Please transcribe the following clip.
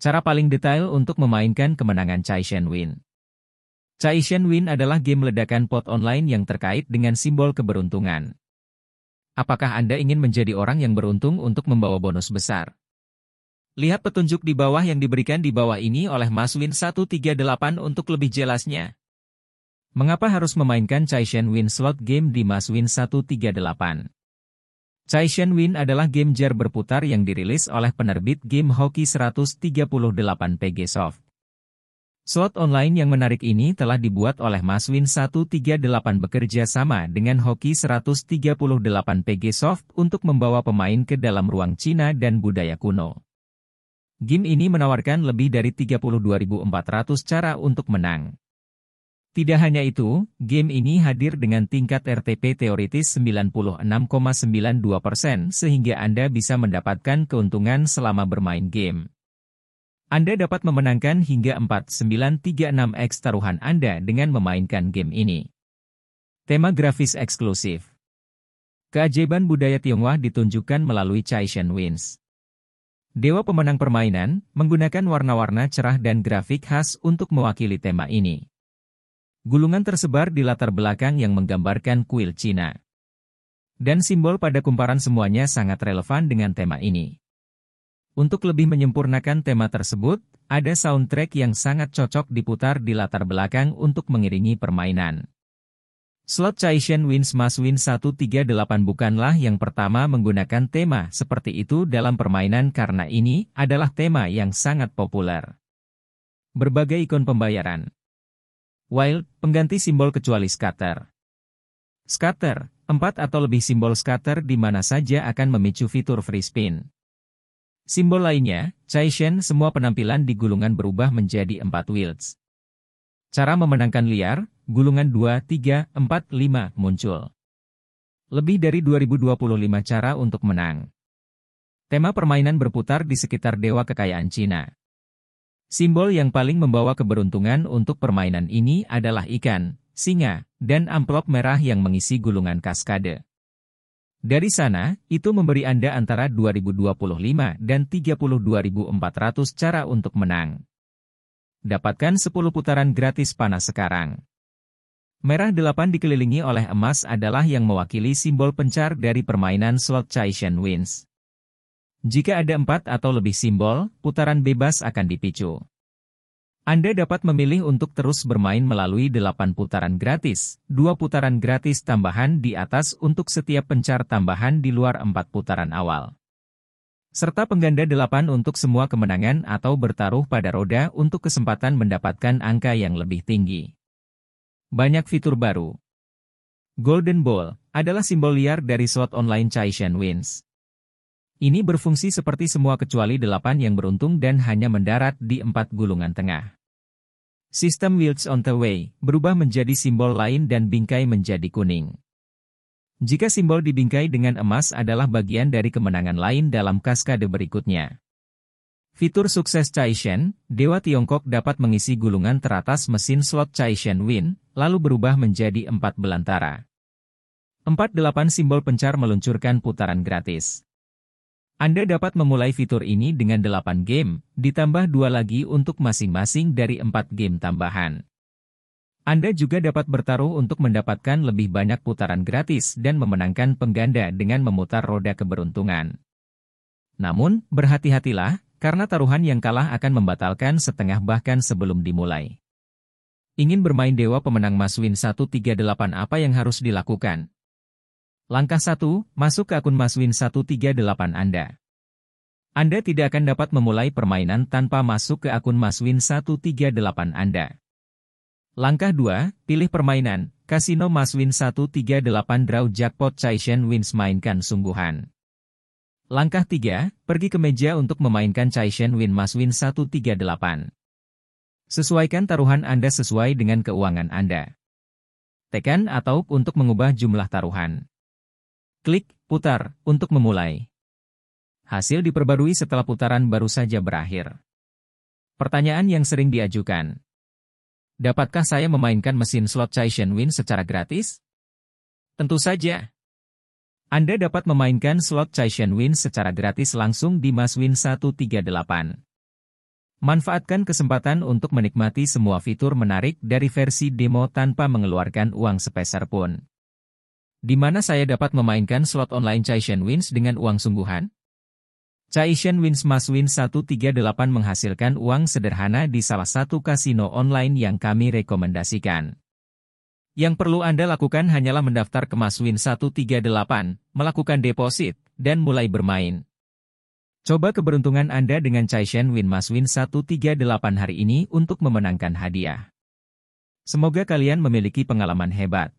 Cara paling detail untuk memainkan kemenangan Chai Shen Win. Chai Shen Win adalah game ledakan pot online yang terkait dengan simbol keberuntungan. Apakah Anda ingin menjadi orang yang beruntung untuk membawa bonus besar? Lihat petunjuk di bawah yang diberikan di bawah ini oleh Mas Win 138 untuk lebih jelasnya. Mengapa harus memainkan Chai Shen Win slot game di Mas Win 138? Chai Shen Win adalah game jar berputar yang dirilis oleh penerbit game hoki 138 PG Soft. Slot online yang menarik ini telah dibuat oleh Maswin 138 bekerja sama dengan Hoki 138 PG Soft untuk membawa pemain ke dalam ruang Cina dan budaya kuno. Game ini menawarkan lebih dari 32.400 cara untuk menang. Tidak hanya itu, game ini hadir dengan tingkat RTP teoritis 96,92% sehingga Anda bisa mendapatkan keuntungan selama bermain game. Anda dapat memenangkan hingga 4936x taruhan Anda dengan memainkan game ini. Tema grafis eksklusif Keajaiban budaya Tionghoa ditunjukkan melalui Chai Shen Wins. Dewa pemenang permainan, menggunakan warna-warna cerah dan grafik khas untuk mewakili tema ini. Gulungan tersebar di latar belakang yang menggambarkan kuil Cina. Dan simbol pada kumparan semuanya sangat relevan dengan tema ini. Untuk lebih menyempurnakan tema tersebut, ada soundtrack yang sangat cocok diputar di latar belakang untuk mengiringi permainan. Slot Chaishen Wins Mas Win 138 bukanlah yang pertama menggunakan tema seperti itu dalam permainan karena ini adalah tema yang sangat populer. Berbagai ikon pembayaran, Wild, pengganti simbol kecuali scatter. Scatter, empat atau lebih simbol scatter di mana saja akan memicu fitur free spin. Simbol lainnya, Chaishen semua penampilan di gulungan berubah menjadi empat wilds. Cara memenangkan liar, gulungan 2, 3, 4, 5 muncul. Lebih dari 2025 cara untuk menang. Tema permainan berputar di sekitar dewa kekayaan Cina. Simbol yang paling membawa keberuntungan untuk permainan ini adalah ikan, singa, dan amplop merah yang mengisi gulungan kaskade. Dari sana, itu memberi Anda antara 2025 dan 32.400 cara untuk menang. Dapatkan 10 putaran gratis panas sekarang. Merah 8 dikelilingi oleh emas adalah yang mewakili simbol pencar dari permainan slot Chai Shen Wins. Jika ada empat atau lebih simbol, putaran bebas akan dipicu. Anda dapat memilih untuk terus bermain melalui delapan putaran gratis, dua putaran gratis tambahan di atas untuk setiap pencar tambahan di luar empat putaran awal. Serta pengganda delapan untuk semua kemenangan atau bertaruh pada roda untuk kesempatan mendapatkan angka yang lebih tinggi. Banyak fitur baru. Golden Ball adalah simbol liar dari slot online Chai Shen Wins. Ini berfungsi seperti semua kecuali delapan yang beruntung dan hanya mendarat di empat gulungan tengah. Sistem Wheels on the Way berubah menjadi simbol lain dan bingkai menjadi kuning. Jika simbol dibingkai dengan emas adalah bagian dari kemenangan lain dalam kaskade berikutnya. Fitur sukses Chai Shen, Dewa Tiongkok dapat mengisi gulungan teratas mesin slot Chai Shen Win, lalu berubah menjadi empat belantara. Empat delapan simbol pencar meluncurkan putaran gratis. Anda dapat memulai fitur ini dengan 8 game, ditambah dua lagi untuk masing-masing dari 4 game tambahan. Anda juga dapat bertaruh untuk mendapatkan lebih banyak putaran gratis dan memenangkan pengganda dengan memutar roda keberuntungan. Namun, berhati-hatilah, karena taruhan yang kalah akan membatalkan setengah bahkan sebelum dimulai. Ingin bermain Dewa Pemenang Maswin 138 apa yang harus dilakukan? Langkah 1, masuk ke akun Maswin 138 Anda. Anda tidak akan dapat memulai permainan tanpa masuk ke akun Maswin 138 Anda. Langkah 2, pilih permainan, Kasino Maswin 138 Draw Jackpot Chaishen Wins mainkan sungguhan. Langkah 3, pergi ke meja untuk memainkan Chaishen Win Maswin 138. Sesuaikan taruhan Anda sesuai dengan keuangan Anda. Tekan atau untuk mengubah jumlah taruhan. Klik putar untuk memulai. Hasil diperbarui setelah putaran baru saja berakhir. Pertanyaan yang sering diajukan. Dapatkah saya memainkan mesin slot Chai Shen Win secara gratis? Tentu saja. Anda dapat memainkan slot Chai Shen Win secara gratis langsung di Maswin 138. Manfaatkan kesempatan untuk menikmati semua fitur menarik dari versi demo tanpa mengeluarkan uang sepeser pun. Di mana saya dapat memainkan slot online Chaishen Wins dengan uang sungguhan? Chaishen Wins Mas Win 138 menghasilkan uang sederhana di salah satu kasino online yang kami rekomendasikan. Yang perlu Anda lakukan hanyalah mendaftar ke Maswin 138, melakukan deposit, dan mulai bermain. Coba keberuntungan Anda dengan Chaishen Win Mas Win 138 hari ini untuk memenangkan hadiah. Semoga kalian memiliki pengalaman hebat.